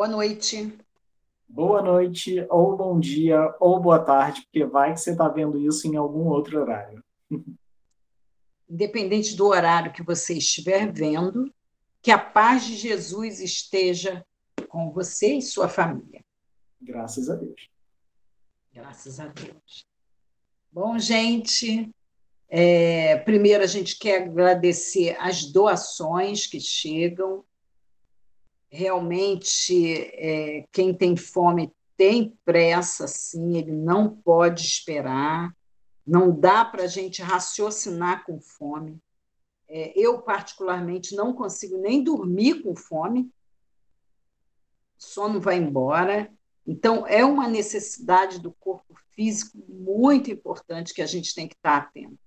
Boa noite. Boa noite, ou bom dia, ou boa tarde, porque vai que você está vendo isso em algum outro horário. Independente do horário que você estiver vendo, que a paz de Jesus esteja com você e sua família. Graças a Deus. Graças a Deus. Bom, gente, é, primeiro a gente quer agradecer as doações que chegam. Realmente, é, quem tem fome tem pressa, sim, ele não pode esperar. Não dá para a gente raciocinar com fome. É, eu, particularmente, não consigo nem dormir com fome. O sono vai embora. Então, é uma necessidade do corpo físico muito importante que a gente tem que estar atento.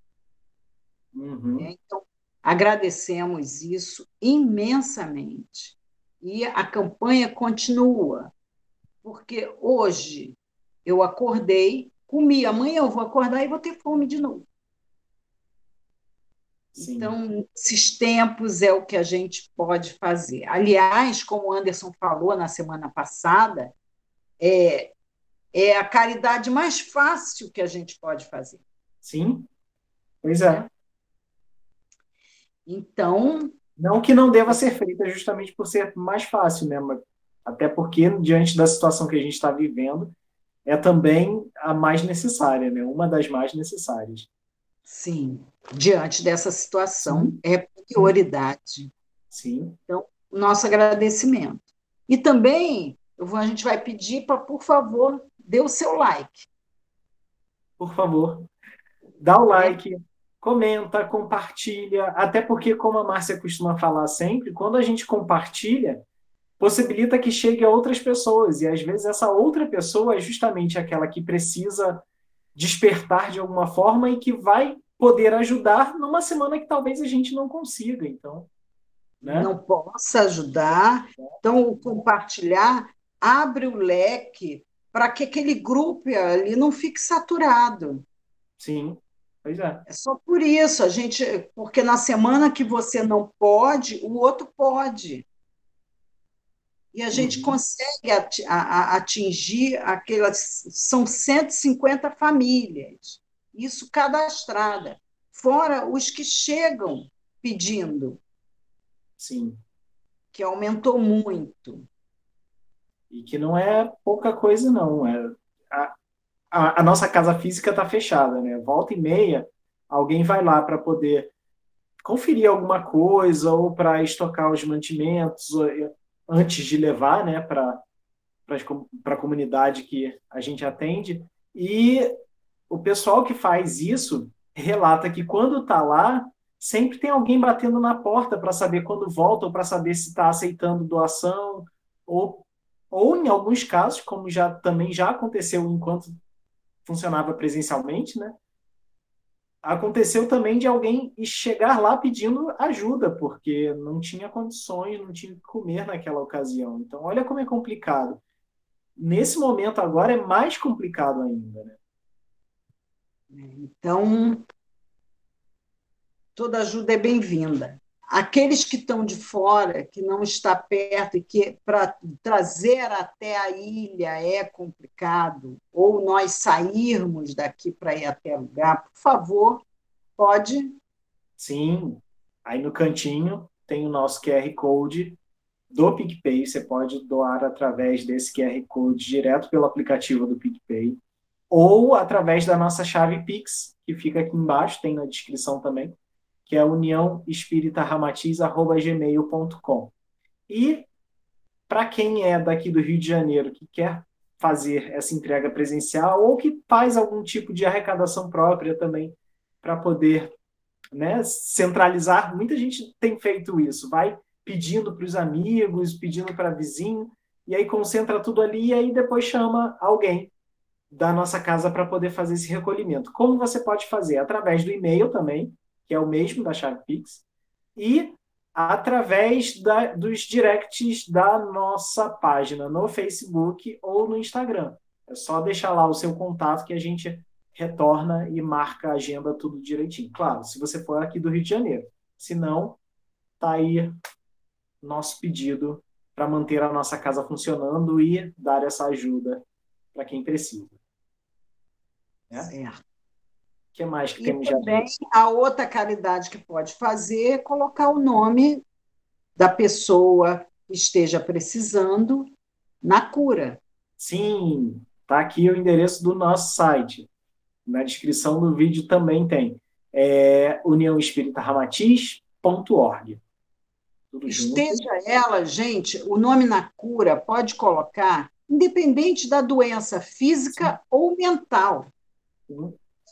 Uhum. É, então, agradecemos isso imensamente. E a campanha continua, porque hoje eu acordei, comi, amanhã eu vou acordar e vou ter fome de novo. Sim. Então, esses tempos é o que a gente pode fazer. Aliás, como o Anderson falou na semana passada, é, é a caridade mais fácil que a gente pode fazer. Sim, pois é. Então. Não que não deva ser feita justamente por ser mais fácil, né? Até porque, diante da situação que a gente está vivendo, é também a mais necessária, né? Uma das mais necessárias. Sim, diante dessa situação, Sim. é prioridade. Sim. Então, nosso agradecimento. E também, vou, a gente vai pedir para, por favor, dê o seu like. Por favor, dá o like, comenta, compartilha, até porque, como a Márcia costuma falar sempre, quando a gente compartilha, possibilita que chegue a outras pessoas, e às vezes essa outra pessoa é justamente aquela que precisa despertar de alguma forma e que vai poder ajudar numa semana que talvez a gente não consiga, então. Né? Não possa ajudar. Então, o compartilhar abre o leque para que aquele grupo ali não fique saturado. Sim, pois é. É só por isso, a gente, porque na semana que você não pode, o outro pode. E a gente uhum. consegue atingir aquelas. São 150 famílias, isso cadastrada, fora os que chegam pedindo. Sim. Que aumentou muito. E que não é pouca coisa, não. É, a, a, a nossa casa física está fechada, né? Volta e meia, alguém vai lá para poder conferir alguma coisa ou para estocar os mantimentos antes de levar né, para a comunidade que a gente atende. E o pessoal que faz isso relata que quando está lá, sempre tem alguém batendo na porta para saber quando volta ou para saber se está aceitando doação ou ou em alguns casos, como já também já aconteceu enquanto funcionava presencialmente, né? aconteceu também de alguém chegar lá pedindo ajuda, porque não tinha condições, não tinha que comer naquela ocasião. Então, olha como é complicado. Nesse momento agora é mais complicado ainda, né? Então, toda ajuda é bem-vinda. Aqueles que estão de fora, que não está perto e que para trazer até a ilha é complicado, ou nós sairmos daqui para ir até o lugar, por favor, pode. Sim, aí no cantinho tem o nosso QR Code do PicPay, você pode doar através desse QR Code direto pelo aplicativo do PicPay ou através da nossa chave Pix, que fica aqui embaixo, tem na descrição também que é uniãoespíritaramatiz.gmail.com. E para quem é daqui do Rio de Janeiro que quer fazer essa entrega presencial ou que faz algum tipo de arrecadação própria também para poder né, centralizar, muita gente tem feito isso, vai pedindo para os amigos, pedindo para vizinho, e aí concentra tudo ali e aí depois chama alguém da nossa casa para poder fazer esse recolhimento. Como você pode fazer? Através do e-mail também, que é o mesmo da chave Pix, e através da, dos directs da nossa página no Facebook ou no Instagram. É só deixar lá o seu contato que a gente retorna e marca a agenda tudo direitinho. Claro, se você for aqui do Rio de Janeiro. Se não, tá aí nosso pedido para manter a nossa casa funcionando e dar essa ajuda para quem precisa. Certo. O que mais que e temos também a outra caridade que pode fazer é colocar o nome da pessoa que esteja precisando na cura. Sim, está aqui o endereço do nosso site. Na descrição do vídeo também tem. É uniãoespíritaramatiz.org. Esteja ela, gente, o nome na cura pode colocar, independente da doença física Sim. ou mental.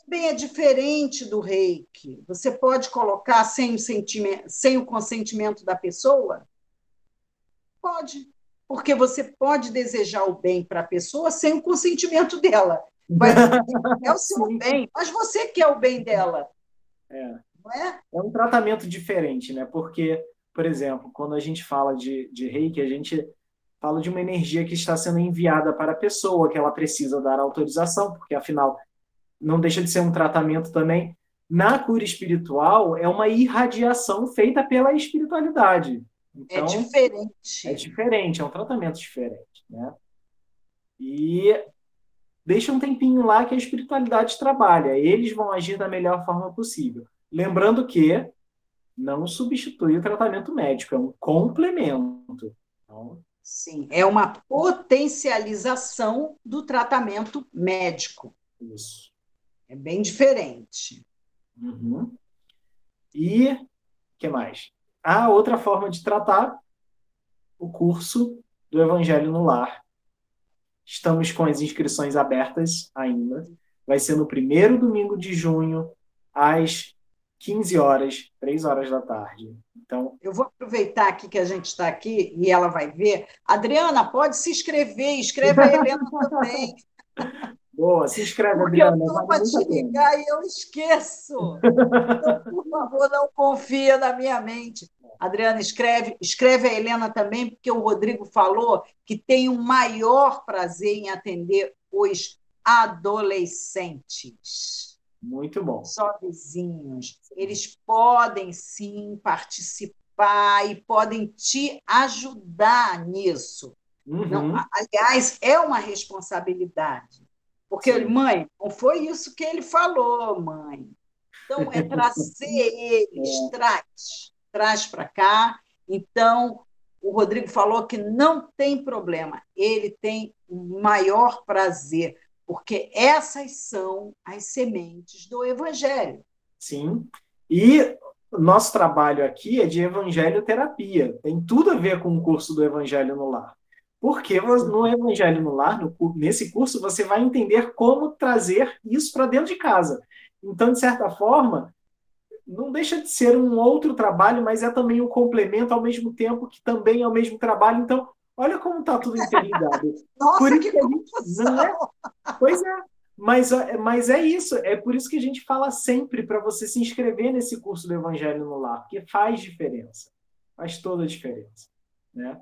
Também é diferente do reiki. Você pode colocar sem o, sem o consentimento da pessoa? Pode. Porque você pode desejar o bem para a pessoa sem o consentimento dela. Mas é o seu Sim. bem, mas você quer o bem dela. É. Não é? é um tratamento diferente, né? Porque, por exemplo, quando a gente fala de, de reiki, a gente fala de uma energia que está sendo enviada para a pessoa, que ela precisa dar autorização, porque afinal não deixa de ser um tratamento também. Na cura espiritual, é uma irradiação feita pela espiritualidade. É então, é diferente. É diferente, é um tratamento diferente. Né? E deixa um tempinho lá que a espiritualidade trabalha. Eles vão agir da melhor forma possível. Lembrando que não substitui o tratamento médico, é um complemento. Então, Sim, é uma potencialização do tratamento médico. Isso. É bem diferente. Uhum. E que mais? A outra forma de tratar o curso do Evangelho no Lar. Estamos com as inscrições abertas ainda. Vai ser no primeiro domingo de junho, às 15 horas, 3 horas da tarde. Então, eu vou aproveitar aqui que a gente está aqui e ela vai ver. Adriana, pode se inscrever, escreva a Helena também. Boa, se inscreve, Porque Adriana. Eu para te ligar e eu esqueço. Então, por favor, não confia na minha mente. Adriana, escreve, escreve a Helena também, porque o Rodrigo falou que tem o um maior prazer em atender os adolescentes. Muito bom. Só vizinhos. Eles podem sim participar e podem te ajudar nisso. Uhum. Não, aliás, é uma responsabilidade. Porque, Sim. mãe, não foi isso que ele falou, mãe. Então, é trazer eles, é. traz, traz para cá. Então, o Rodrigo falou que não tem problema, ele tem o maior prazer, porque essas são as sementes do Evangelho. Sim, e nosso trabalho aqui é de evangelho terapia, tem tudo a ver com o curso do Evangelho no Lar. Porque no Evangelho no Lar, no, nesse curso, você vai entender como trazer isso para dentro de casa. Então, de certa forma, não deixa de ser um outro trabalho, mas é também um complemento ao mesmo tempo que também é o mesmo trabalho. Então, olha como está tudo interligado. Nossa, por que, que não é? Pois é. Mas, mas é isso, é por isso que a gente fala sempre para você se inscrever nesse curso do Evangelho no Lar, porque faz diferença, faz toda a diferença. Né?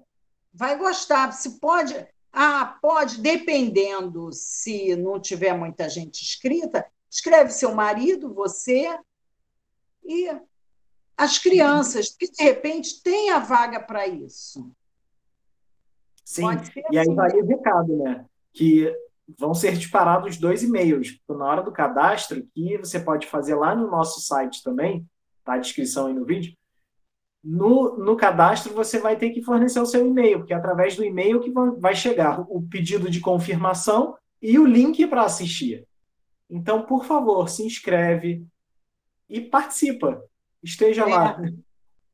Vai gostar. Se pode, ah, pode, dependendo se não tiver muita gente inscrita, escreve seu marido, você e as crianças, que de repente tem a vaga para isso. Sim, e aí assim. vai o recado, né? Que vão ser disparados dois e-mails na hora do cadastro, que você pode fazer lá no nosso site também, tá a descrição aí no vídeo, no, no cadastro você vai ter que fornecer o seu e-mail, porque é através do e-mail que vai chegar o pedido de confirmação e o link para assistir. Então, por favor, se inscreve e participa. Esteja é. lá.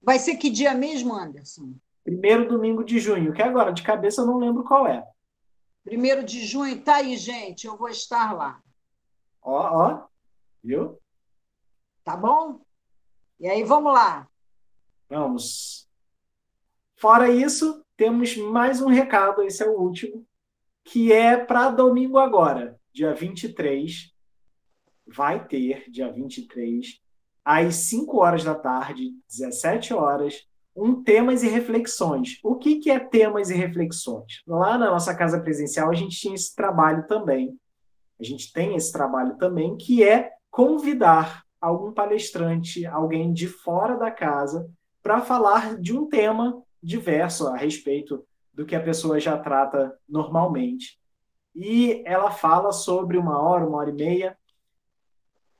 Vai ser que dia mesmo, Anderson? Primeiro domingo de junho, que agora, de cabeça, eu não lembro qual é. Primeiro de junho, tá aí, gente. Eu vou estar lá. Ó, ó. Viu? Tá bom? E aí, vamos lá. Vamos. Fora isso, temos mais um recado, esse é o último, que é para domingo agora, dia 23. Vai ter, dia 23, às 5 horas da tarde, 17 horas, um temas e reflexões. O que, que é temas e reflexões? Lá na nossa casa presencial, a gente tinha esse trabalho também. A gente tem esse trabalho também, que é convidar algum palestrante, alguém de fora da casa, para falar de um tema diverso a respeito do que a pessoa já trata normalmente. E ela fala sobre uma hora, uma hora e meia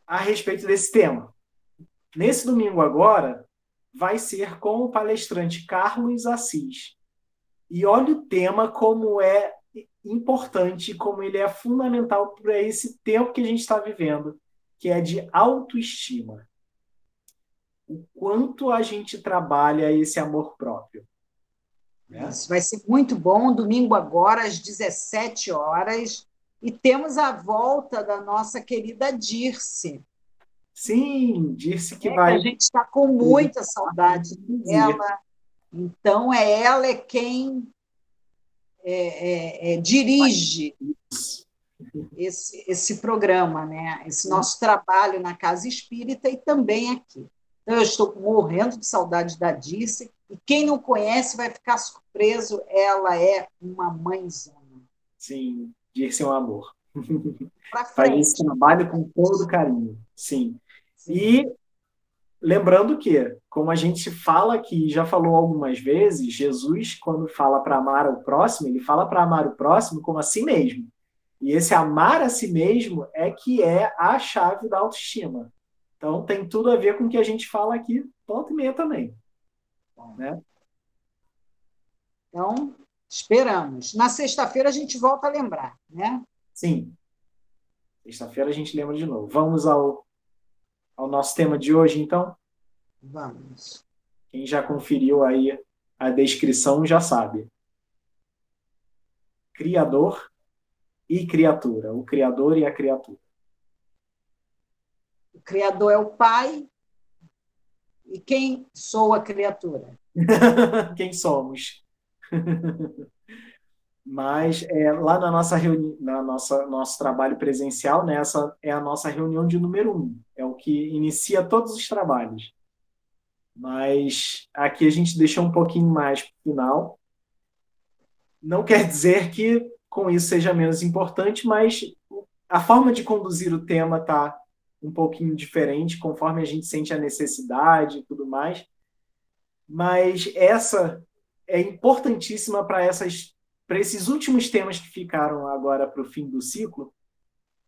a respeito desse tema. Nesse domingo agora, vai ser com o palestrante Carlos Assis. E olha o tema como é importante, como ele é fundamental para esse tempo que a gente está vivendo, que é de autoestima. O quanto a gente trabalha esse amor próprio. Né? Isso vai ser muito bom. Domingo agora, às 17 horas. E temos a volta da nossa querida Dirce. Sim, Dirce que é, vai. a gente está com muita saudade dela. Então, é ela é quem é, é, dirige esse, esse programa, né? esse nosso trabalho na Casa Espírita e também aqui. Então, eu estou morrendo de saudade da Dirce e quem não conhece vai ficar surpreso, ela é uma mãezona. Sim, Dirce é um amor. Faz esse trabalho com todo carinho. Sim. Sim. E lembrando que, como a gente fala aqui, já falou algumas vezes, Jesus, quando fala para amar o próximo, ele fala para amar o próximo como a si mesmo. E esse amar a si mesmo é que é a chave da autoestima. Então tem tudo a ver com o que a gente fala aqui, volta e meia também. Né? Então, esperamos. Na sexta-feira a gente volta a lembrar, né? Sim. Sexta-feira a gente lembra de novo. Vamos ao, ao nosso tema de hoje, então? Vamos. Quem já conferiu aí a descrição já sabe. Criador e criatura. O Criador e a criatura. O Criador é o Pai, e quem sou a criatura? quem somos? Mas é, lá na nossa reunião, na nossa nosso trabalho presencial, né, essa é a nossa reunião de número um, é o que inicia todos os trabalhos. Mas aqui a gente deixou um pouquinho mais para o final. Não quer dizer que com isso seja menos importante, mas a forma de conduzir o tema está um pouquinho diferente conforme a gente sente a necessidade e tudo mais. Mas essa é importantíssima para essas para esses últimos temas que ficaram agora para o fim do ciclo,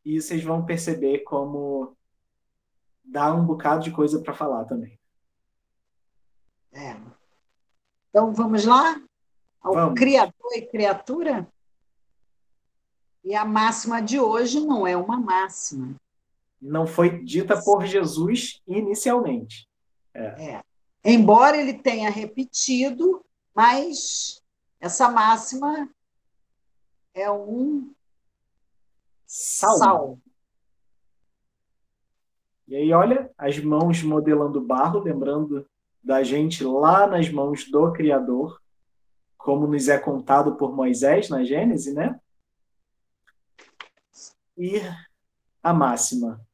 e vocês vão perceber como dá um bocado de coisa para falar também. É. Então vamos lá? Ao vamos. Criador e criatura? E a máxima de hoje não é uma máxima não foi dita por Jesus inicialmente. É. É. Embora ele tenha repetido, mas essa máxima é um salmo. salmo. E aí, olha, as mãos modelando barro, lembrando da gente lá nas mãos do Criador, como nos é contado por Moisés na Gênese, né? E a máxima: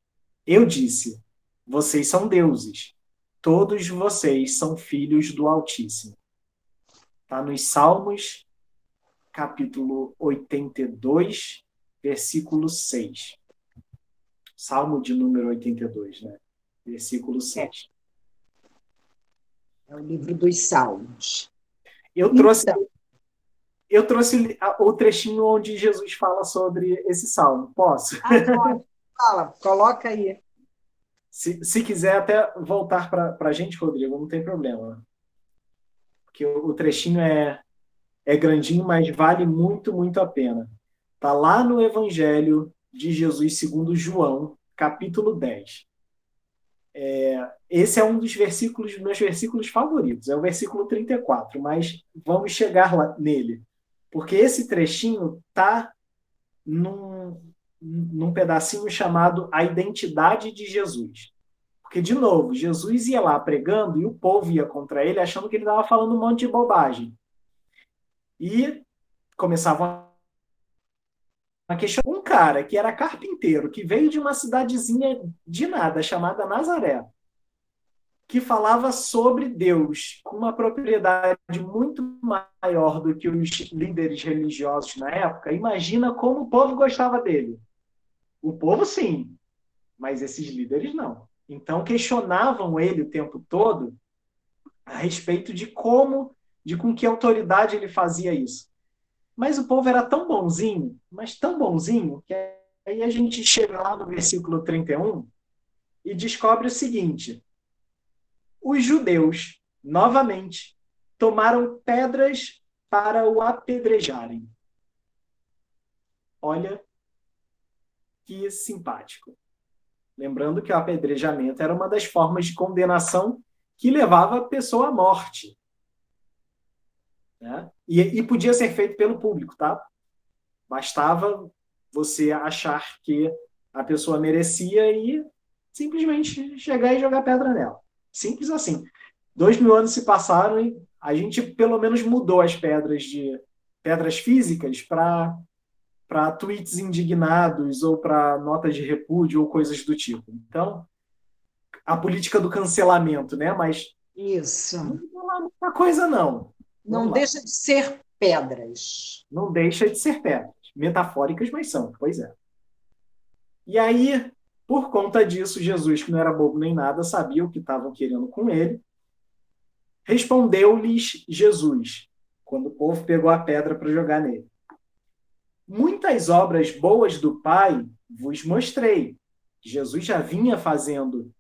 eu disse: Vocês são deuses. Todos vocês são filhos do Altíssimo. Está nos Salmos, capítulo 82, versículo 6. Salmo de número 82, né? Versículo 6. É o livro dos Salmos. Eu trouxe, então, eu trouxe o trechinho onde Jesus fala sobre esse salmo. Posso? Ah, Fala, coloca aí. Se, se quiser até voltar para a gente, Rodrigo, não tem problema. Porque o, o trechinho é, é grandinho, mas vale muito, muito a pena. Está lá no Evangelho de Jesus segundo João, capítulo 10. É, esse é um dos versículos, meus versículos favoritos, é o versículo 34, mas vamos chegar lá nele. Porque esse trechinho está num, num pedacinho chamado A Identidade de Jesus. Porque, de novo, Jesus ia lá pregando e o povo ia contra ele, achando que ele estava falando um monte de bobagem. E começavam a questionar um cara que era carpinteiro, que veio de uma cidadezinha de nada, chamada Nazaré, que falava sobre Deus com uma propriedade muito maior do que os líderes religiosos na época. Imagina como o povo gostava dele. O povo, sim, mas esses líderes não. Então, questionavam ele o tempo todo a respeito de como de com que autoridade ele fazia isso. Mas o povo era tão bonzinho, mas tão bonzinho, que aí a gente chega lá no versículo 31 e descobre o seguinte: os judeus, novamente, tomaram pedras para o apedrejarem. Olha que simpático. Lembrando que o apedrejamento era uma das formas de condenação que levava a pessoa à morte. Né? E, e podia ser feito pelo público, tá? Bastava você achar que a pessoa merecia e simplesmente chegar e jogar pedra nela. Simples assim. Dois mil anos se passaram e a gente pelo menos mudou as pedras de pedras físicas para para tweets indignados ou para notas de repúdio ou coisas do tipo. Então, a política do cancelamento, né? Mas isso não é muita coisa não. Não deixa de ser pedras. Não deixa de ser pedras, metafóricas, mas são. Pois é. E aí, por conta disso, Jesus, que não era bobo nem nada, sabia o que estavam querendo com ele. Respondeu-lhes Jesus, quando o povo pegou a pedra para jogar nele. Muitas obras boas do Pai vos mostrei. Jesus já vinha fazendo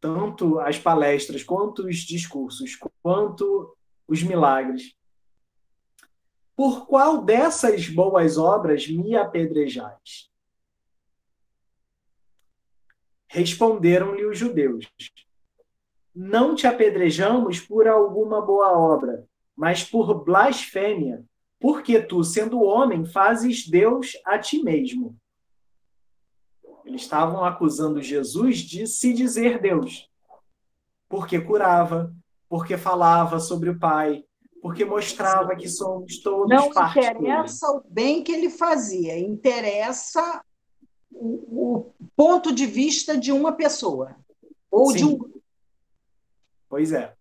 tanto as palestras, quanto os discursos, quanto os milagres. Por qual dessas boas obras me apedrejais? Responderam-lhe os judeus: Não te apedrejamos por alguma boa obra, mas por blasfêmia porque tu, sendo homem, fazes Deus a ti mesmo. Eles estavam acusando Jesus de se dizer Deus, porque curava, porque falava sobre o Pai, porque mostrava que somos todos Não interessa o bem que ele fazia, interessa o, o, ponto de vista de uma pessoa ou Sim. de um Pois é.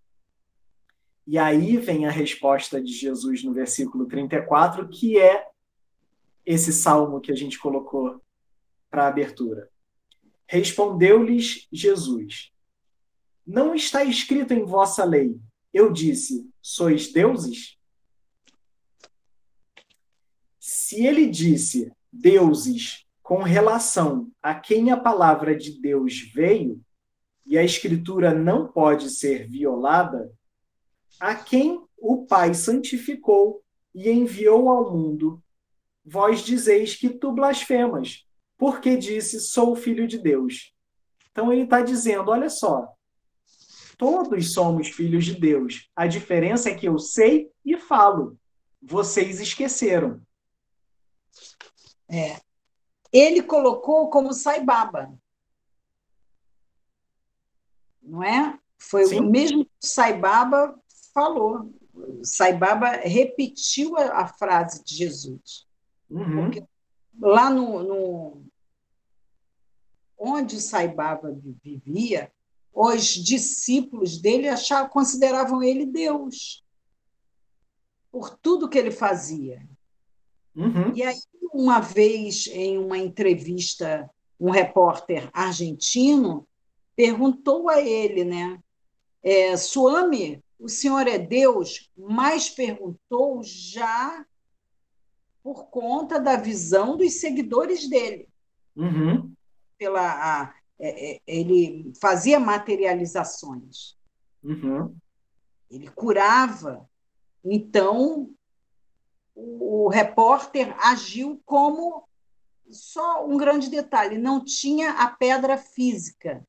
E aí vem a resposta de Jesus no versículo 34, que é esse salmo que a gente colocou para a abertura. Respondeu-lhes Jesus: Não está escrito em vossa lei. Eu disse: Sois deuses? Se ele disse deuses com relação a quem a palavra de Deus veio, e a escritura não pode ser violada, a quem o Pai santificou e enviou ao mundo, vós dizeis que tu blasfemas, porque disse: Sou filho de Deus. Então ele está dizendo: olha só, todos somos filhos de Deus. A diferença é que eu sei e falo. Vocês esqueceram. É. Ele colocou como saibaba. Não é? Foi Sim. o mesmo saibaba falou. Saibaba repetiu a, a frase de Jesus. Uhum. lá no, no, onde Saibaba vivia, os discípulos dele achavam, consideravam ele Deus por tudo que ele fazia. Uhum. E aí, uma vez, em uma entrevista, um repórter argentino perguntou a ele, né? É, Suame, o Senhor é Deus, mas perguntou já por conta da visão dos seguidores dele. Uhum. Pela, a, é, é, ele fazia materializações. Uhum. Ele curava. Então, o, o repórter agiu como só um grande detalhe: não tinha a pedra física.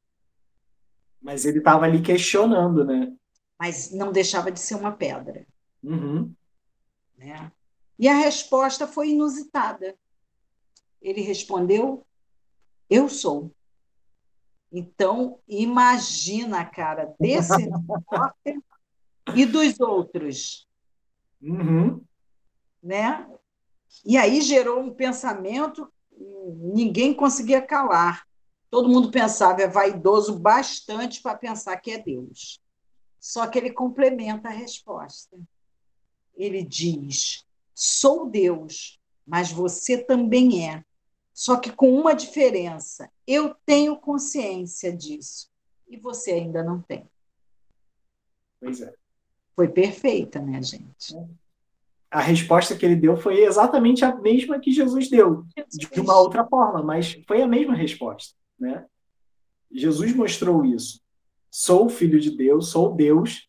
Mas ele estava ali questionando, né? Mas não deixava de ser uma pedra. Uhum. Né? E a resposta foi inusitada. Ele respondeu: Eu sou. Então, imagina a cara desse repórter e dos outros. Uhum. Né? E aí gerou um pensamento, ninguém conseguia calar. Todo mundo pensava, é vaidoso bastante para pensar que é Deus. Só que ele complementa a resposta. Ele diz: Sou Deus, mas você também é. Só que com uma diferença: eu tenho consciência disso e você ainda não tem. Pois é. Foi perfeita, né, gente? A resposta que ele deu foi exatamente a mesma que Jesus deu, de uma outra forma, mas foi a mesma resposta, né? Jesus mostrou isso. Sou filho de Deus, sou Deus,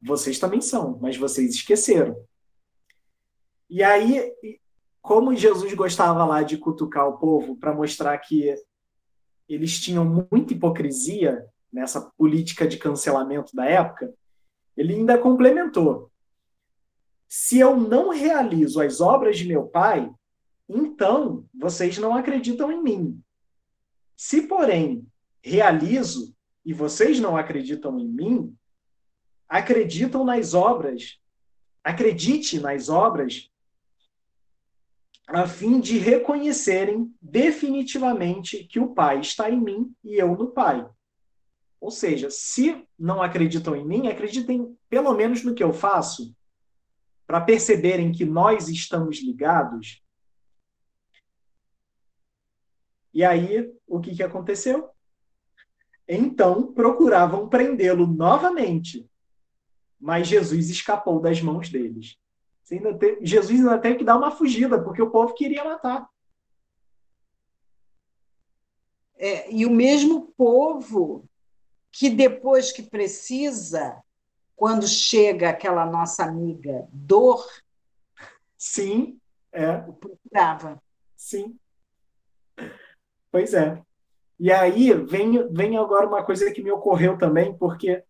vocês também são, mas vocês esqueceram. E aí, como Jesus gostava lá de cutucar o povo para mostrar que eles tinham muita hipocrisia nessa política de cancelamento da época, ele ainda complementou: se eu não realizo as obras de meu pai, então vocês não acreditam em mim. Se, porém, realizo e vocês não acreditam em mim, acreditam nas obras, acredite nas obras, a fim de reconhecerem definitivamente que o Pai está em mim e eu no Pai. Ou seja, se não acreditam em mim, acreditem pelo menos no que eu faço, para perceberem que nós estamos ligados. E aí, o que, que aconteceu? Então procuravam prendê-lo novamente, mas Jesus escapou das mãos deles. Ainda. Jesus ainda teve que dar uma fugida, porque o povo queria matar. É, e o mesmo povo que depois que precisa, quando chega aquela nossa amiga dor, sim, é, procurava. Sim. Pois é. E aí vem, vem agora uma coisa que me ocorreu também, porque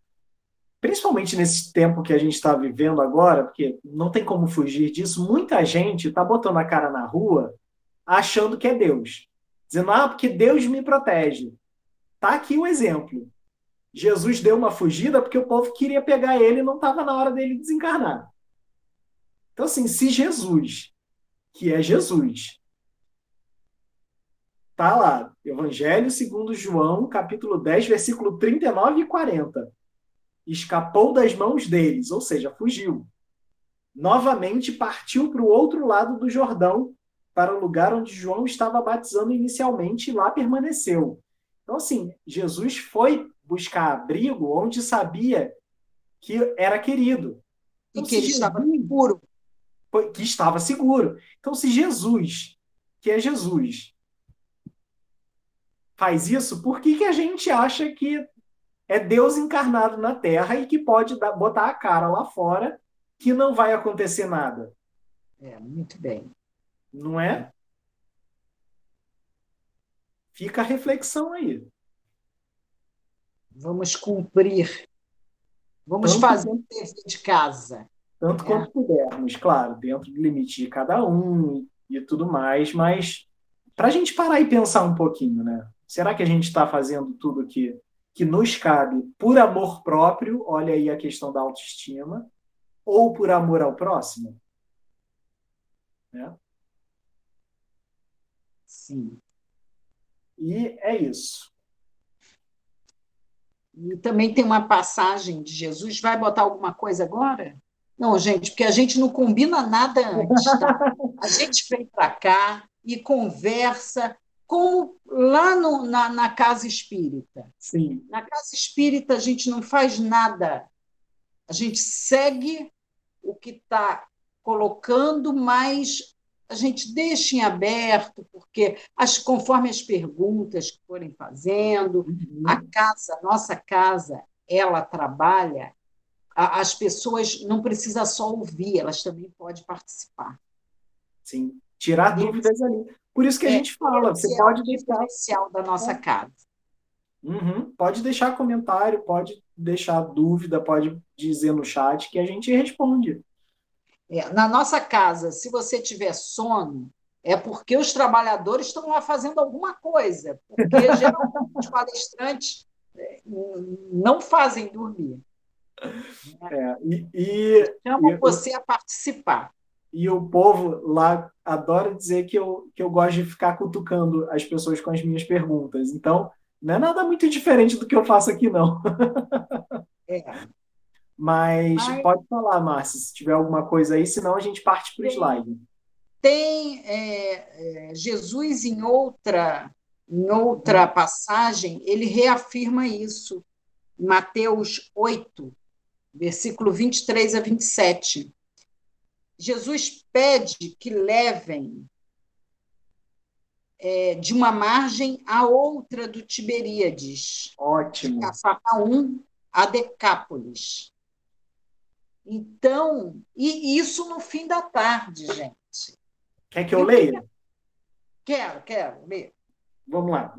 principalmente nesse tempo que a gente está vivendo agora, porque não tem como fugir disso, muita gente está botando a cara na rua achando que é Deus. Dizendo, ah, porque Deus me protege. Tá aqui o exemplo. Jesus deu uma fugida porque o povo queria pegar ele e não estava na hora dele desencarnar. Então, assim, se Jesus, que é Jesus, tá lá, Evangelho segundo João, capítulo 10, versículo 39 e 40 escapou das mãos deles, ou seja, fugiu. Novamente partiu para o outro lado do Jordão, para o lugar onde João estava batizando inicialmente, e lá permaneceu. Então, assim, Jesus foi buscar abrigo onde sabia que era querido. Então, e que ele Jesus, estava seguro. Que estava seguro. Então, se Jesus, que é Jesus, faz isso, por que, que a gente acha que é Deus encarnado na Terra e que pode dar, botar a cara lá fora que não vai acontecer nada. É, muito bem. Não é? Fica a reflexão aí. Vamos cumprir. Vamos tanto fazer o dever de casa. Tanto é. quanto pudermos, claro, dentro do limite de cada um e, e tudo mais, mas para a gente parar e pensar um pouquinho, né? Será que a gente está fazendo tudo que que nos cabe por amor próprio, olha aí a questão da autoestima, ou por amor ao próximo? Né? Sim. E é isso. E também tem uma passagem de Jesus. Vai botar alguma coisa agora? Não, gente, porque a gente não combina nada antes, tá? A gente vem para cá e conversa como lá no, na, na casa espírita. Sim. Na casa espírita, a gente não faz nada. A gente segue o que está colocando, mas a gente deixa em aberto, porque as, conforme as perguntas que forem fazendo, uhum. a casa, a nossa casa, ela trabalha, a, as pessoas não precisam só ouvir, elas também podem participar. Sim, tirar dúvidas ali. Por isso que a é, gente fala, você pode é o diferencial da nossa casa. Uhum. Pode deixar comentário, pode deixar dúvida, pode dizer no chat que a gente responde. É, na nossa casa, se você tiver sono, é porque os trabalhadores estão lá fazendo alguma coisa, porque geralmente os palestrantes é, não fazem dormir. É, e, e, Chama você a participar. E o povo lá adora dizer que eu, que eu gosto de ficar cutucando as pessoas com as minhas perguntas. Então, não é nada muito diferente do que eu faço aqui, não. É. Mas, pode falar, Márcia, se tiver alguma coisa aí, senão a gente parte para o slide. Tem é, é, Jesus em outra, em outra passagem, ele reafirma isso. Mateus 8, versículo 23 a 27. Jesus pede que levem é, de uma margem à outra do Tiberíades. Ótimo. De Cafarnaum a Decápolis. Então, e isso no fim da tarde, gente. Quer que eu leia? Quero, quero, ler. Vamos lá.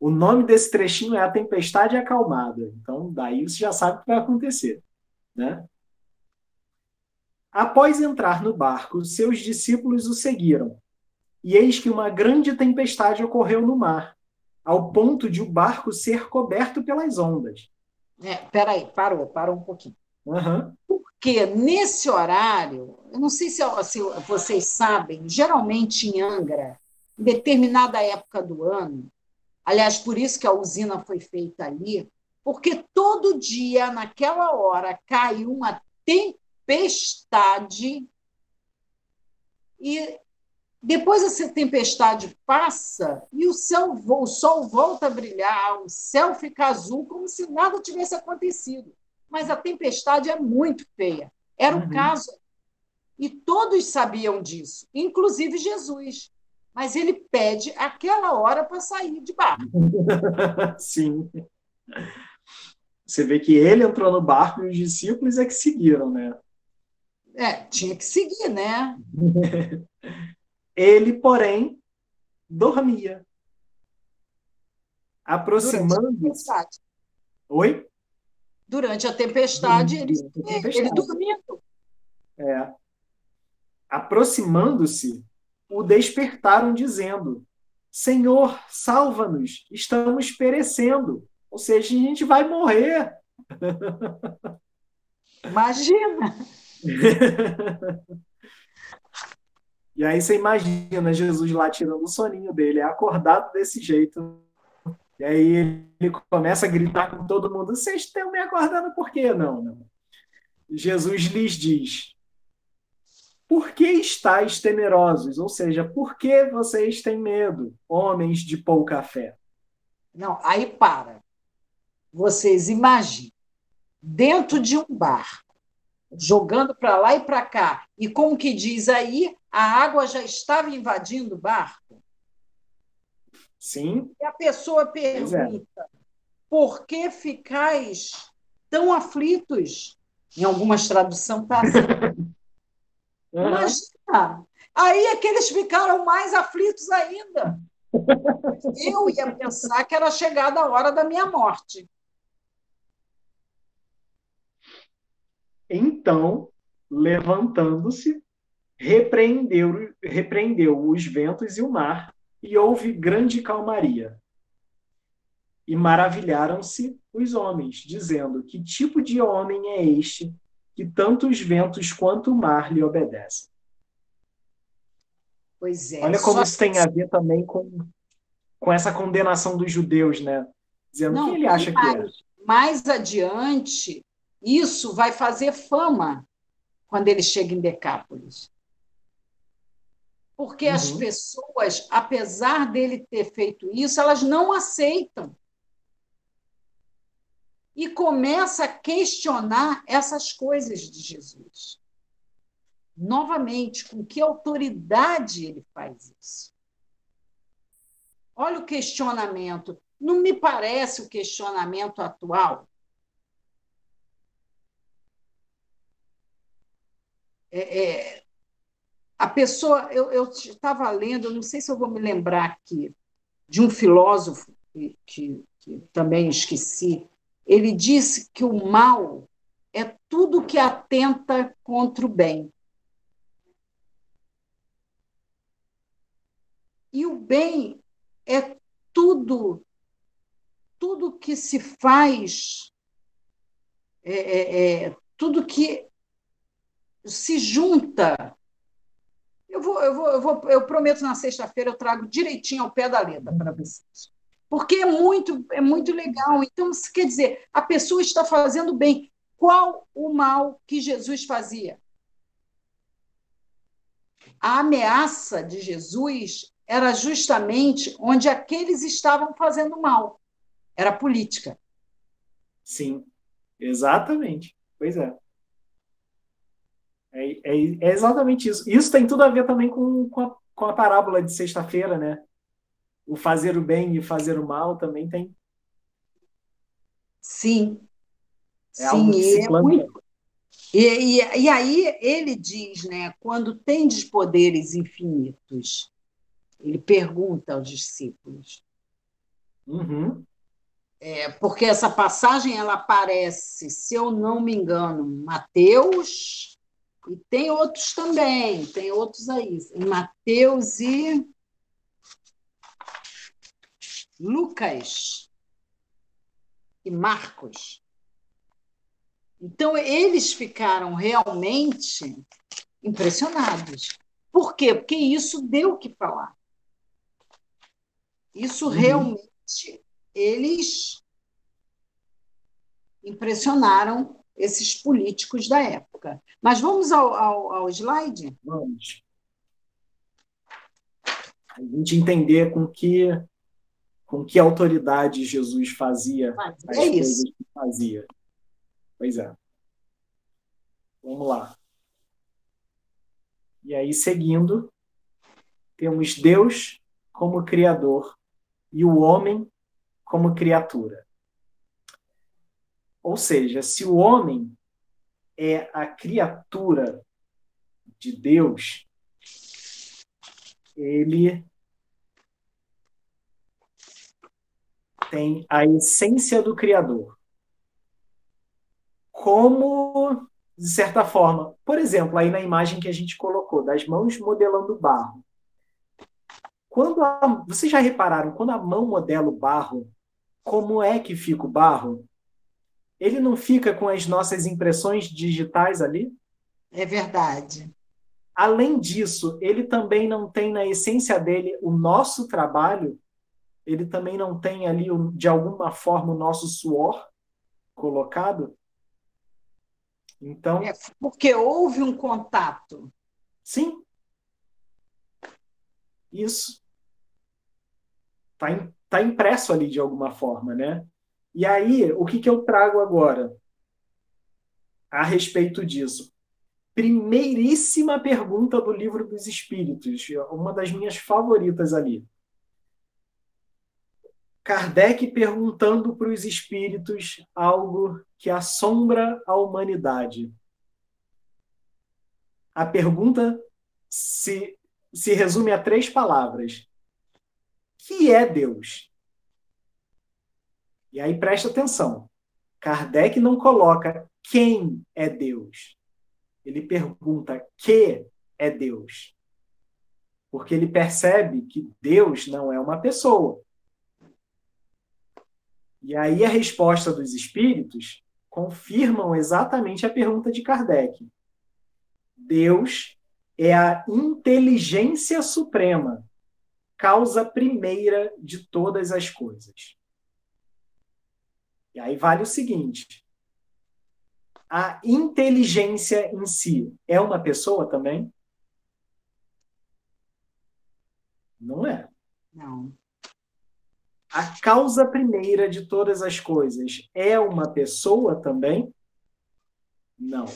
O nome desse trechinho é A Tempestade Acalmada. Então, daí você já sabe o que vai acontecer. Né? Após entrar no barco, seus discípulos o seguiram. E eis que uma grande tempestade ocorreu no mar, ao ponto de o barco ser coberto pelas ondas. É, peraí, parou, parou um pouquinho. Uhum. Porque nesse horário, eu não sei se, se vocês sabem, geralmente em Angra, em determinada época do ano, aliás, por isso que a usina foi feita ali, porque todo dia, naquela hora, cai uma tempestade e depois essa tempestade passa e o, céu, o sol volta a brilhar, o céu fica azul, como se nada tivesse acontecido. Mas a tempestade é muito feia. Era um uhum. caso. E todos sabiam disso, inclusive Jesus. Mas ele pede aquela hora para sair de barco. Sim. Você vê que ele entrou no barco e os discípulos é que seguiram, né? É, tinha que seguir, né? Ele, porém, dormia. Aproximando-se. Oi? Durante a tempestade, ele, tempestade. ele dormindo. É. Aproximando-se, o despertaram, dizendo: Senhor, salva-nos, estamos perecendo. Ou seja, a gente vai morrer. Imagina! E aí você imagina Jesus lá tirando o soninho dele, acordado desse jeito. E aí ele começa a gritar com todo mundo: Vocês estão me acordando por quê? Não, não. Jesus lhes diz: Por que estáis temerosos? Ou seja, por que vocês têm medo, homens de pouca fé? Não, aí para. Vocês imaginem, dentro de um bar, jogando para lá e para cá. E como que diz aí, a água já estava invadindo o barco? Sim. E a pessoa é. pergunta: é. por que ficais tão aflitos? Em algumas traduções está assim. Imagina! Aí é que eles ficaram mais aflitos ainda. Eu ia pensar que era chegada a hora da minha morte. Então, levantando-se, repreendeu, repreendeu os ventos e o mar, e houve grande calmaria. E maravilharam-se os homens, dizendo: Que tipo de homem é este que tanto os ventos quanto o mar lhe obedecem? Pois é. Olha como isso tem a ver também com, com essa condenação dos judeus, né? Dizendo Não, que ele acha mais, que é. Mais adiante, isso vai fazer fama quando ele chega em Decápolis. Porque uhum. as pessoas, apesar dele ter feito isso, elas não aceitam. E começa a questionar essas coisas de Jesus. Novamente, com que autoridade ele faz isso? Olha o questionamento. Não me parece o questionamento atual É, é, a pessoa, eu estava lendo, não sei se eu vou me lembrar aqui, de um filósofo que, que, que também esqueci, ele disse que o mal é tudo que atenta contra o bem. E o bem é tudo, tudo que se faz, é, é, é, tudo que se junta. Eu vou, eu vou, eu vou, eu prometo na sexta-feira eu trago direitinho ao pé da letra para vocês. Porque é muito, é muito legal. Então, quer dizer, a pessoa está fazendo bem. Qual o mal que Jesus fazia? A ameaça de Jesus era justamente onde aqueles estavam fazendo mal. Era política. Sim. Exatamente. Pois é. É, é, é, exatamente isso. Isso tem tudo a ver também com, com, a, com a parábola de sexta-feira, né? O fazer o bem e fazer o mal também tem. Sim. É Sim, é muito. E, e, e aí ele diz, né? Quando tendes poderes infinitos, ele pergunta aos discípulos. Uhum. É, porque essa passagem ela aparece, se eu não me engano, Mateus e tem outros também, tem outros aí. Em Mateus e Lucas e Marcos. Então, eles ficaram realmente impressionados. Por quê? Porque isso deu o que falar. Isso uhum. realmente eles impressionaram esses políticos da época. Mas vamos ao, ao, ao slide? Vamos. A gente entender com que, com que autoridade Jesus fazia Mas as é coisas isso. que fazia. Pois é. Vamos lá. E aí, seguindo, temos Deus como Criador e o homem como criatura. Ou seja, se o homem é a criatura de Deus, ele tem a essência do Criador. Como, de certa forma, por exemplo, aí na imagem que a gente colocou, das mãos modelando barro. Quando a, vocês já repararam, quando a mão modela o barro, como é que fica o barro? Ele não fica com as nossas impressões digitais ali? É verdade. Além disso, ele também não tem na essência dele o nosso trabalho, ele também não tem ali, de alguma forma, o nosso suor colocado? Então. É porque houve um contato. Sim. Isso. Está tá impresso ali de alguma forma, né? E aí, o que, que eu trago agora a respeito disso? Primeiríssima pergunta do livro dos Espíritos, uma das minhas favoritas ali. Kardec perguntando para os espíritos algo que assombra a humanidade. A pergunta se, se resume a três palavras: que é Deus? E aí presta atenção. Kardec não coloca quem é Deus. Ele pergunta que é Deus. Porque ele percebe que Deus não é uma pessoa. E aí a resposta dos espíritos confirmam exatamente a pergunta de Kardec. Deus é a inteligência suprema, causa primeira de todas as coisas. E aí vale o seguinte: a inteligência em si é uma pessoa também? Não é. Não. A causa primeira de todas as coisas é uma pessoa também? Não.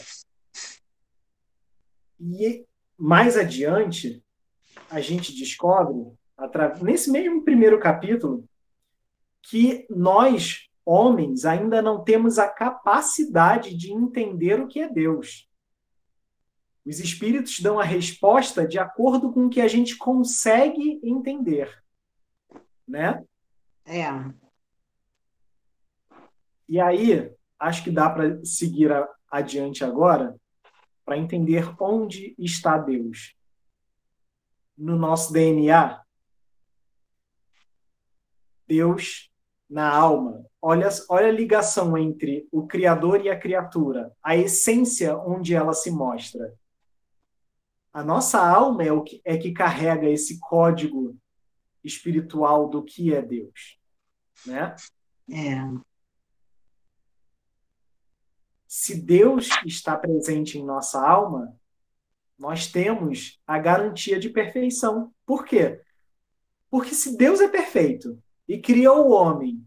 E mais adiante, a gente descobre, nesse mesmo primeiro capítulo, que nós homens ainda não temos a capacidade de entender o que é Deus. Os espíritos dão a resposta de acordo com o que a gente consegue entender, né? É. E aí, acho que dá para seguir adiante agora para entender onde está Deus. No nosso DNA, Deus na alma. Olha, olha a ligação entre o Criador e a criatura, a essência onde ela se mostra. A nossa alma é o que, é que carrega esse código espiritual do que é Deus, né? É. Se Deus está presente em nossa alma, nós temos a garantia de perfeição. Por quê? Porque se Deus é perfeito, e criou o homem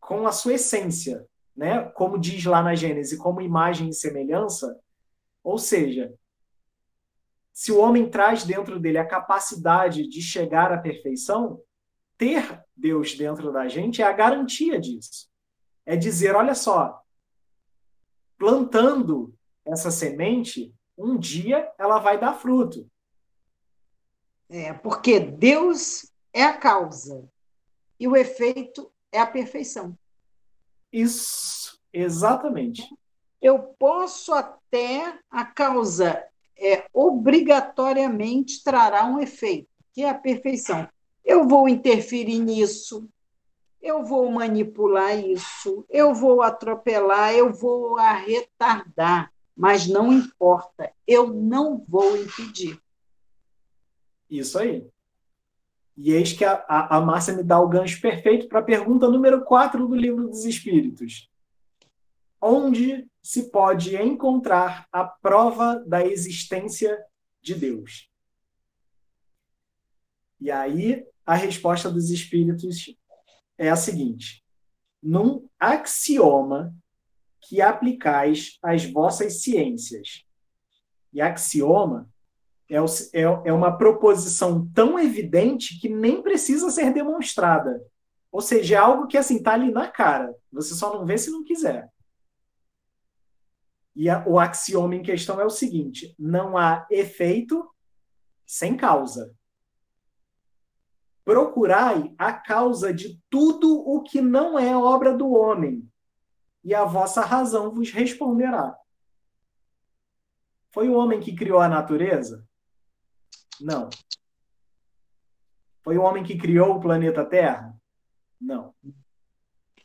com a sua essência, né? Como diz lá na Gênesis, como imagem e semelhança. Ou seja, se o homem traz dentro dele a capacidade de chegar à perfeição, ter Deus dentro da gente é a garantia disso. É dizer, olha só, plantando essa semente, um dia ela vai dar fruto. É, porque Deus é a causa e o efeito é a perfeição. Isso, exatamente. Eu posso até a causa é obrigatoriamente trará um efeito, que é a perfeição. Eu vou interferir nisso, eu vou manipular isso, eu vou atropelar, eu vou retardar, mas não importa, eu não vou impedir. Isso aí. E eis que a, a, a Márcia me dá o gancho perfeito para a pergunta número 4 do livro dos Espíritos. Onde se pode encontrar a prova da existência de Deus? E aí, a resposta dos Espíritos é a seguinte: num axioma que aplicais às vossas ciências. E axioma é, é, é uma proposição tão evidente que nem precisa ser demonstrada. Ou seja, é algo que assim está ali na cara. Você só não vê se não quiser. E a, o axioma em questão é o seguinte: não há efeito sem causa. Procurai a causa de tudo o que não é obra do homem, e a vossa razão vos responderá. Foi o homem que criou a natureza? Não. Foi o homem que criou o planeta Terra? Não.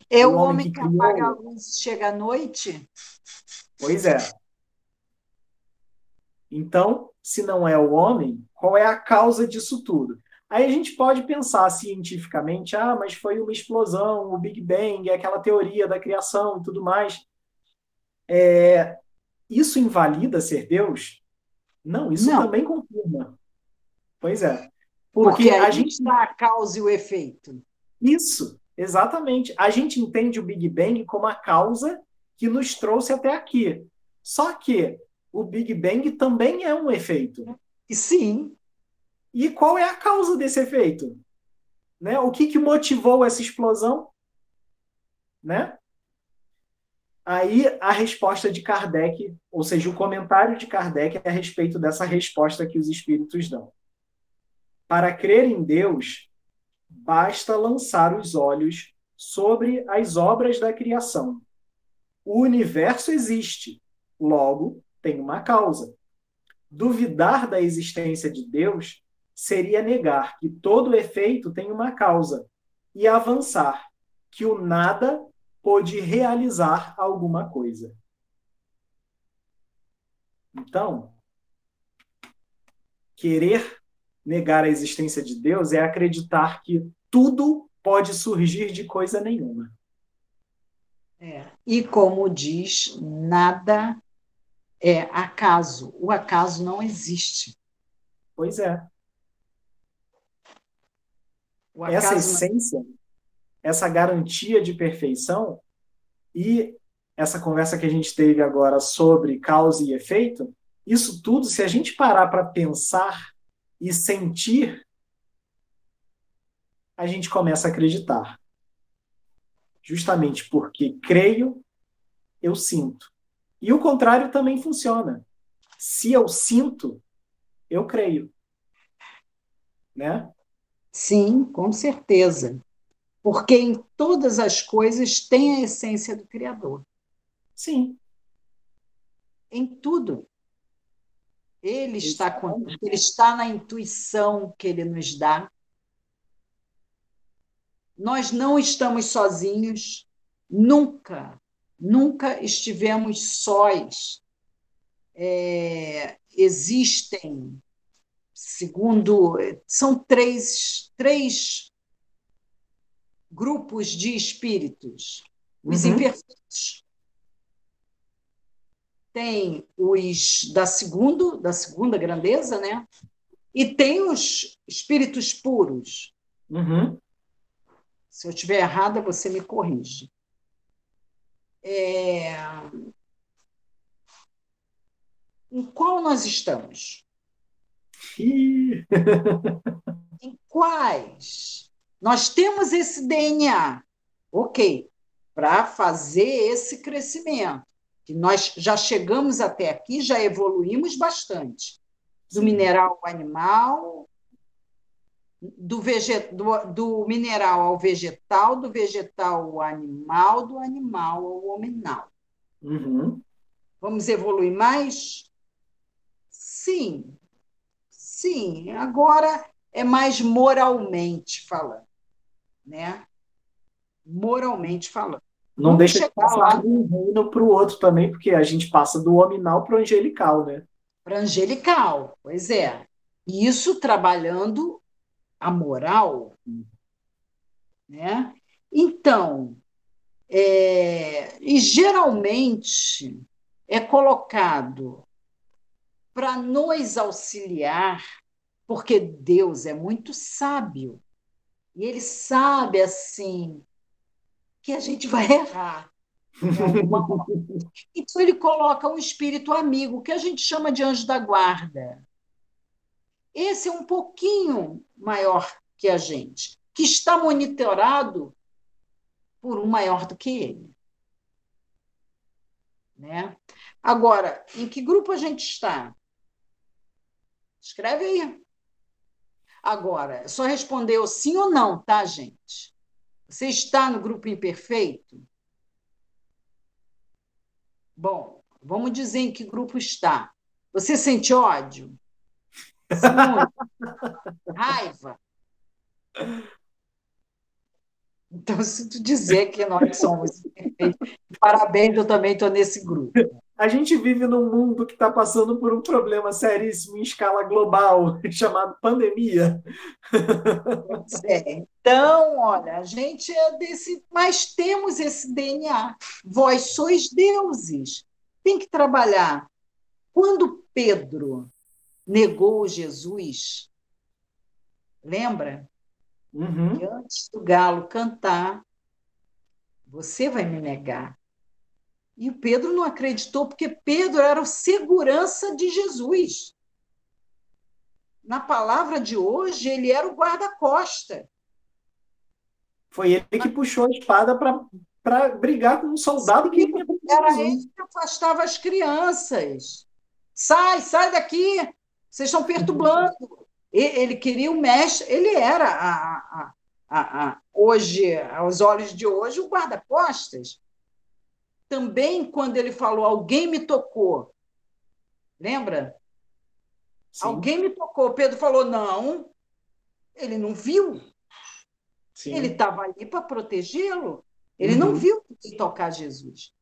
É o, o homem, homem que, que criou... apaga a luz e chega à noite? Pois é. Então, se não é o homem, qual é a causa disso tudo? Aí a gente pode pensar cientificamente, ah, mas foi uma explosão, o Big Bang, aquela teoria da criação e tudo mais. É, isso invalida ser Deus? Não, isso não. também confirma. Pois é. Porque, Porque a gente está a causa e o efeito. Isso, exatamente. A gente entende o Big Bang como a causa que nos trouxe até aqui. Só que o Big Bang também é um efeito. Sim. E qual é a causa desse efeito? Né? O que, que motivou essa explosão? Né? Aí a resposta de Kardec, ou seja, o comentário de Kardec a respeito dessa resposta que os espíritos dão. Para crer em Deus, basta lançar os olhos sobre as obras da criação. O universo existe, logo tem uma causa. Duvidar da existência de Deus seria negar que todo efeito tem uma causa e avançar que o nada pode realizar alguma coisa. Então, querer negar a existência de Deus é acreditar que tudo pode surgir de coisa nenhuma. É. E como diz, nada é acaso. O acaso não existe. Pois é. essa essência, não... essa garantia de perfeição e essa conversa que a gente teve agora sobre causa e efeito, isso tudo, se a gente parar para pensar e sentir, a gente começa a acreditar. Justamente porque creio, eu sinto. E o contrário também funciona. Se eu sinto, eu creio. Né? Sim, com certeza. Porque em todas as coisas tem a essência do Criador. Sim. Em tudo. Ele está, com, ele está na intuição que ele nos dá. Nós não estamos sozinhos, nunca, nunca estivemos sós. É, existem, segundo, são três, três grupos de espíritos, os uhum. imperfeitos, tem os da segundo, da segunda grandeza, né? E tem os espíritos puros. Uhum. Se eu estiver errada, você me corrige. É... Em qual nós estamos? em quais? Nós temos esse DNA, ok, para fazer esse crescimento. Que nós já chegamos até aqui, já evoluímos bastante. Do mineral ao animal, do, veget, do, do, mineral ao vegetal, do vegetal ao animal, do animal ao hominal. Uhum. Vamos evoluir mais? Sim, sim. Agora é mais moralmente falando, né? Moralmente falando. Não Vamos deixa de passar de um reino para o outro também, porque a gente passa do hominal para o angelical, né? Para angelical, pois é. Isso trabalhando a moral, né? Então, é, e geralmente é colocado para nos auxiliar, porque Deus é muito sábio e Ele sabe assim que a gente vai errar. Então ele coloca um espírito amigo, que a gente chama de anjo da guarda. Esse é um pouquinho maior que a gente, que está monitorado por um maior do que ele. Né? Agora, em que grupo a gente está? Escreve aí. Agora, é só respondeu sim ou não, tá, gente? Você está no grupo imperfeito? Bom, vamos dizer em que grupo está. Você sente ódio? Raiva. Então, se tu dizer que nós somos perfeitos, parabéns, eu também estou nesse grupo. A gente vive num mundo que está passando por um problema seríssimo em escala global, chamado pandemia. É. Então, olha, a gente é desse. Mas temos esse DNA. Vós sois deuses. Tem que trabalhar. Quando Pedro negou Jesus. Lembra? Uhum. Antes do galo cantar, você vai me negar. E o Pedro não acreditou, porque Pedro era o segurança de Jesus. Na palavra de hoje, ele era o guarda-costa. Foi ele que puxou a espada para brigar com um soldado Sim, que. Era ele que afastava as crianças. Sai, sai daqui! Vocês estão perturbando. Ele queria o mestre, ele era a, a, a, a, hoje, aos olhos de hoje, o guarda-costas. Também, quando ele falou, alguém me tocou. Lembra? Sim. Alguém me tocou. Pedro falou, não. Ele não viu. Sim. Ele estava ali para protegê-lo. Ele uhum. não viu tocar Jesus.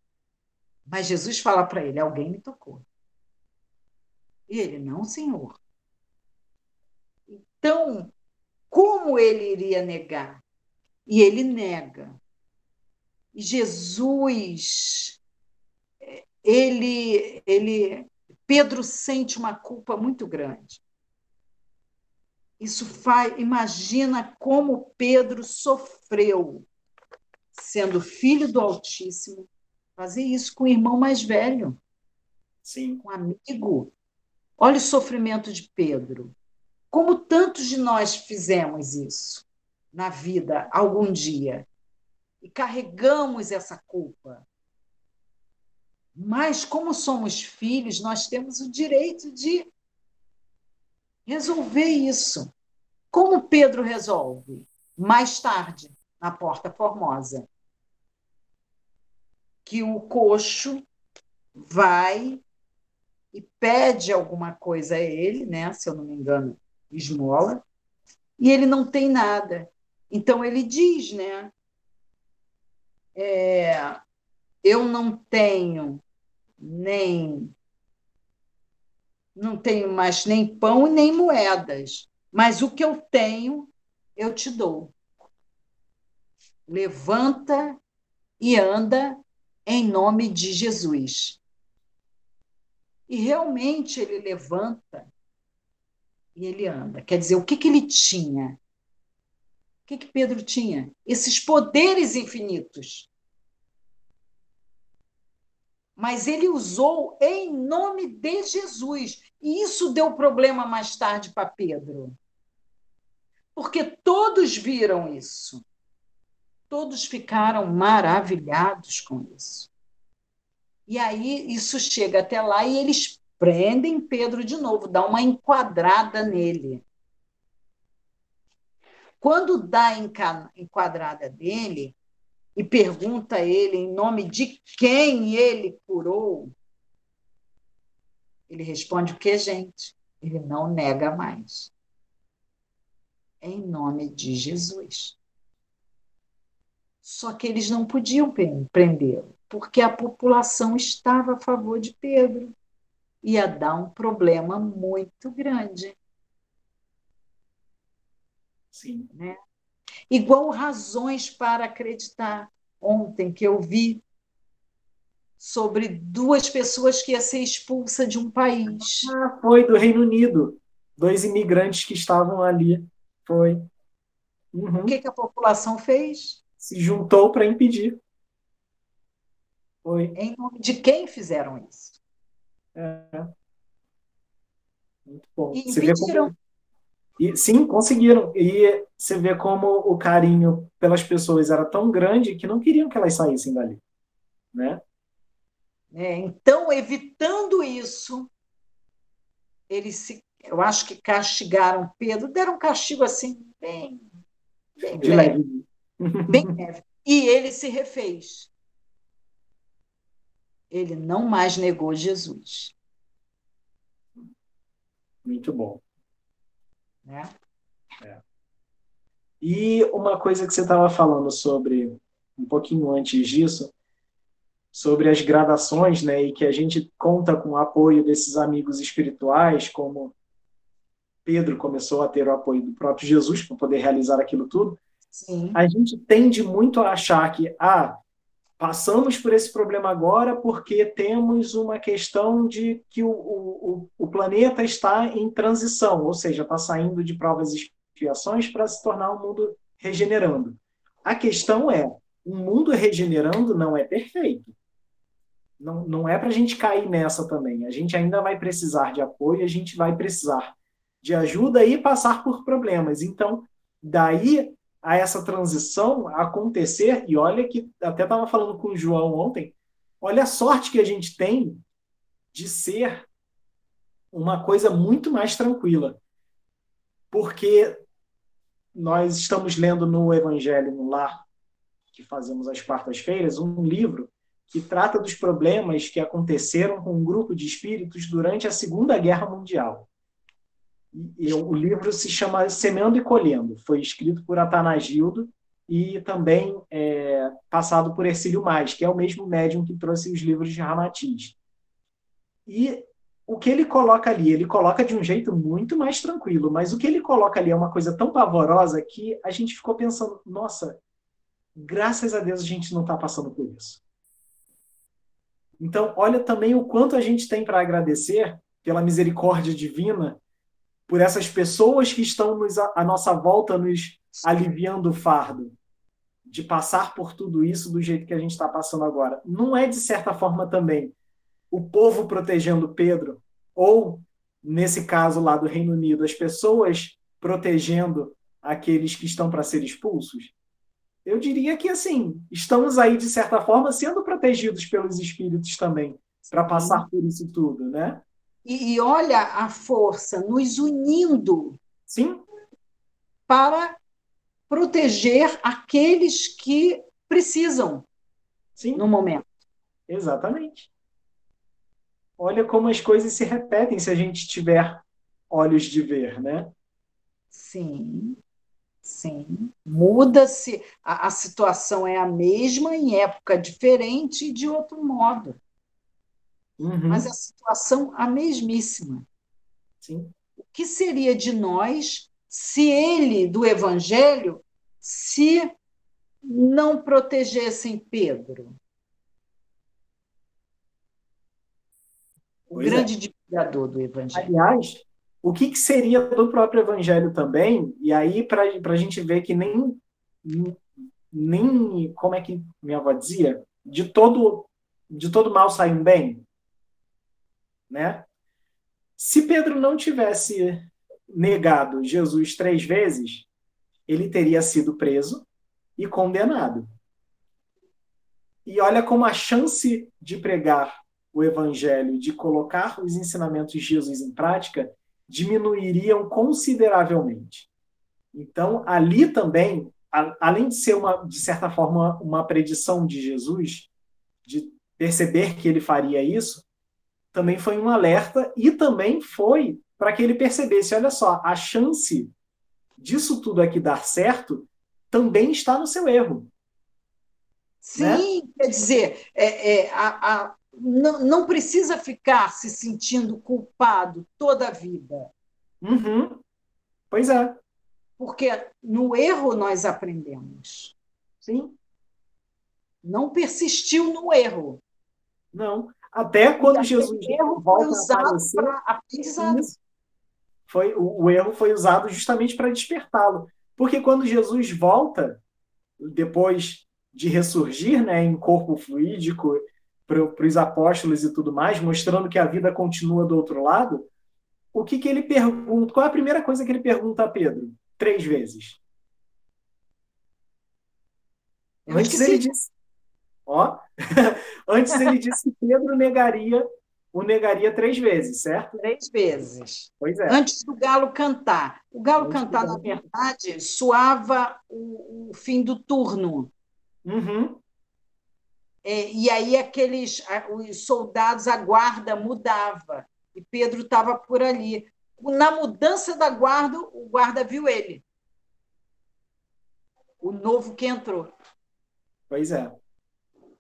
Mas Jesus fala para ele: alguém me tocou. E ele, não, senhor. Então, como ele iria negar? E ele nega. E Jesus, ele, ele, Pedro sente uma culpa muito grande. Isso faz, imagina como Pedro sofreu sendo filho do Altíssimo, fazer isso com o irmão mais velho, Sim. com um amigo, Olha o sofrimento de Pedro. Como tantos de nós fizemos isso na vida algum dia e carregamos essa culpa. Mas, como somos filhos, nós temos o direito de resolver isso. Como Pedro resolve? Mais tarde, na Porta Formosa. Que o coxo vai e pede alguma coisa a ele, né, se eu não me engano, esmola, e ele não tem nada. Então ele diz, né, é, eu não tenho nem não tenho mais nem pão e nem moedas, mas o que eu tenho eu te dou. Levanta e anda em nome de Jesus. E realmente ele levanta e ele anda. Quer dizer, o que, que ele tinha? Que, que Pedro tinha? Esses poderes infinitos. mas ele usou em nome de Jesus. E isso deu problema mais tarde para Pedro. Porque todos viram isso. Todos ficaram maravilhados com isso. E aí isso chega até lá e eles prendem Pedro de novo, dá uma enquadrada nele. Quando dá a enquadrada nele e pergunta a ele em nome de quem ele curou, ele responde o que, gente? Ele não nega mais. Em nome de Jesus. Só que eles não podiam prendê-lo, porque a população estava a favor de Pedro. Ia dar um problema muito grande. Sim. Né? Igual razões para acreditar. Ontem que eu vi sobre duas pessoas que ia ser expulsa de um país. Ah, foi do Reino Unido. Dois imigrantes que estavam ali. Foi. Uhum. O que, que a população fez? Se juntou para impedir. Foi. Em nome de quem fizeram isso? É. Muito bom. E Você impediram. E, sim, conseguiram. E você vê como o carinho pelas pessoas era tão grande que não queriam que elas saíssem dali. Né? É, então, evitando isso, eles se, eu acho que castigaram Pedro, deram um castigo assim, bem, bem De leve. leve. Bem leve. E ele se refez. Ele não mais negou Jesus. Muito bom. Né? É. E uma coisa que você estava falando sobre, um pouquinho antes disso, sobre as gradações, né, e que a gente conta com o apoio desses amigos espirituais, como Pedro começou a ter o apoio do próprio Jesus para poder realizar aquilo tudo. Sim. A gente tende muito a achar que, ah, Passamos por esse problema agora porque temos uma questão de que o, o, o planeta está em transição, ou seja, está saindo de provas e expiações para se tornar um mundo regenerando. A questão é, um mundo regenerando não é perfeito. Não, não é para a gente cair nessa também. A gente ainda vai precisar de apoio, a gente vai precisar de ajuda e passar por problemas. Então, daí a essa transição acontecer, e olha que até estava falando com o João ontem, olha a sorte que a gente tem de ser uma coisa muito mais tranquila. Porque nós estamos lendo no Evangelho no Lar, que fazemos às quartas-feiras, um livro que trata dos problemas que aconteceram com um grupo de espíritos durante a Segunda Guerra Mundial. E, o livro se chama Semeando e Colhendo. Foi escrito por Atanagildo e também é, passado por Ercílio Mais, que é o mesmo médium que trouxe os livros de Ramatiz. E o que ele coloca ali, ele coloca de um jeito muito mais tranquilo, mas o que ele coloca ali é uma coisa tão pavorosa que a gente ficou pensando, nossa, graças a Deus a gente não está passando por isso. Então, olha também o quanto a gente tem para agradecer pela misericórdia divina por essas pessoas que estão nos, à nossa volta nos aliviando o fardo, de passar por tudo isso do jeito que a gente está passando agora. Não é, de certa forma, também o povo protegendo Pedro, ou, nesse caso lá do Reino Unido, as pessoas protegendo aqueles que estão para ser expulsos? Eu diria que, assim, estamos aí, de certa forma, sendo protegidos pelos espíritos também, para passar por isso tudo, né? E, e olha a força nos unindo Sim. para proteger aqueles que precisam Sim. no momento. Exatamente. Olha como as coisas se repetem se a gente tiver olhos de ver, né? Sim, sim. Muda-se, a, a situação é a mesma em época diferente e de outro modo. Uhum. Mas a situação a mesmíssima. Sim. O que seria de nós se ele, do Evangelho, se não protegessem Pedro? O pois é. grande é. divulgador do Evangelho. Aliás, o que, que, seria do próprio Evangelho também? E aí, para a gente ver que nem, nem, como é que minha avó dizia, de todo de todo mal sai um bem, né? Se Pedro não tivesse negado Jesus três vezes, ele teria sido preso e condenado. E olha como a chance de pregar o evangelho, de colocar os ensinamentos de Jesus em prática, diminuiriam consideravelmente. Então, ali também, além de ser uma, de certa forma, uma predição de Jesus, de perceber que ele faria isso, também foi um alerta e também foi para que ele percebesse, olha só, a chance disso tudo aqui dar certo também está no seu erro. Sim, né? quer dizer, é, é, a, a, não, não, precisa ficar se sentindo culpado toda a vida. Uhum. Pois é. Porque no erro nós aprendemos. Sim. Não persistiu no erro. Não. Até quando Jesus erro volta foi usado para aprendizado. Foi, o, o erro foi usado justamente para despertá-lo. Porque quando Jesus volta, depois de ressurgir né, em corpo fluídico para os apóstolos e tudo mais, mostrando que a vida continua do outro lado, o que, que ele pergunta? Qual é a primeira coisa que ele pergunta a Pedro? Três vezes. Antes ele disse. Ó, antes ele disse que Pedro negaria o negaria três vezes, certo? Três vezes. Pois é. Antes do galo cantar. O galo Antes cantar, na verdade, suava o, o fim do turno. Uhum. É, e aí aqueles os soldados, a guarda mudava. E Pedro estava por ali. Na mudança da guarda, o guarda viu ele. O novo que entrou. Pois é.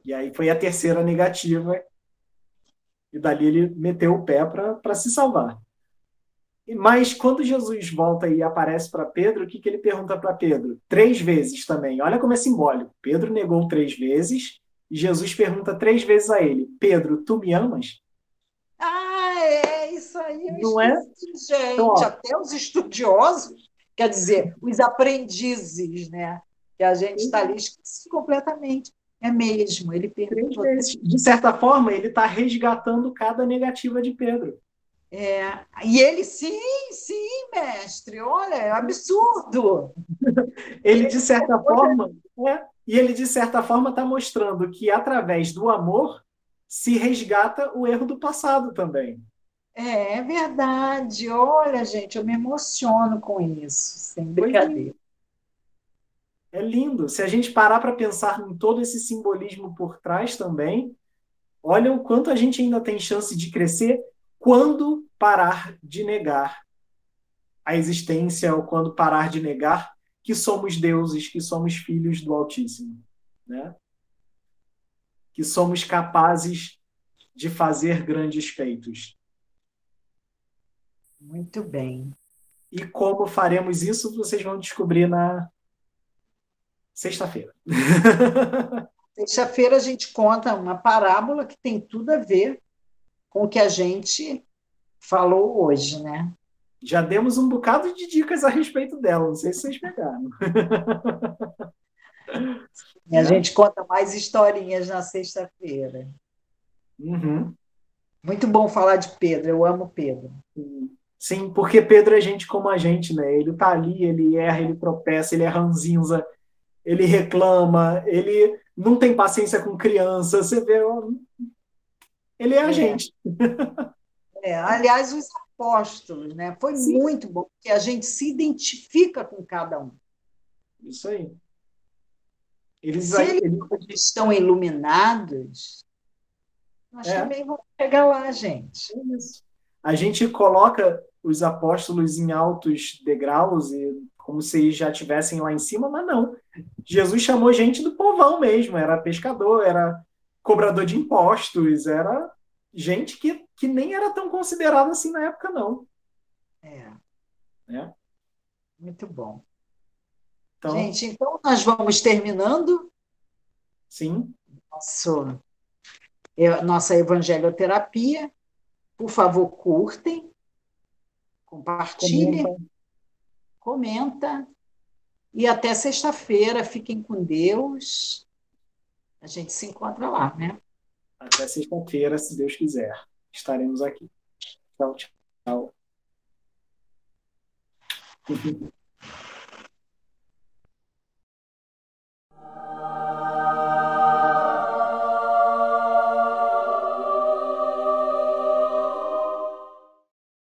E aí foi a terceira negativa e dali ele meteu o pé para se salvar. Mas quando Jesus volta e aparece para Pedro, o que, que ele pergunta para Pedro? Três vezes também. Olha como é simbólico. Pedro negou três vezes e Jesus pergunta três vezes a ele: Pedro, tu me amas? Ah, é isso aí. Não é? Gente, então, até os estudiosos, quer dizer, os aprendizes, né? Que a gente está ali esquecido completamente. É mesmo, ele perguntou. De certa forma, ele está resgatando cada negativa de Pedro. É, e ele, sim, sim, mestre, olha, é absurdo. ele, de certa forma, é, e ele, de certa forma, está mostrando que, através do amor, se resgata o erro do passado também. É, é verdade. Olha, gente, eu me emociono com isso, sem brincadeira. É lindo. Se a gente parar para pensar em todo esse simbolismo por trás também, olha o quanto a gente ainda tem chance de crescer quando parar de negar a existência ou quando parar de negar que somos deuses, que somos filhos do Altíssimo, né? Que somos capazes de fazer grandes feitos. Muito bem. E como faremos isso, vocês vão descobrir na sexta-feira. Sexta-feira a gente conta uma parábola que tem tudo a ver com o que a gente falou hoje, né? Já demos um bocado de dicas a respeito dela, não sei se vocês pegaram. E a gente conta mais historinhas na sexta-feira. Uhum. Muito bom falar de Pedro, eu amo Pedro. Sim, porque Pedro é gente como a gente, né? Ele tá ali, ele erra, ele tropeça, ele é ranzinza, ele reclama, ele não tem paciência com criança, você vê. Ele é a é. gente. É, aliás, os apóstolos, né? Foi Sim. muito bom, porque a gente se identifica com cada um. Isso aí. Eles, se eles, eles estão iluminados, nós é. também vamos chegar lá, gente. É a gente coloca os apóstolos em altos degraus e como se já estivessem lá em cima, mas não. Jesus chamou gente do povão mesmo, era pescador, era cobrador de impostos, era gente que, que nem era tão considerada assim na época, não. É. é. Muito bom. Então, gente, então nós vamos terminando. Sim. Nosso, nossa evangelioterapia. Por favor, curtem, compartilhem comenta comenta e até sexta-feira. Fiquem com Deus. A gente se encontra lá, né? Até sexta-feira, se Deus quiser. Estaremos aqui. Tchau, tchau.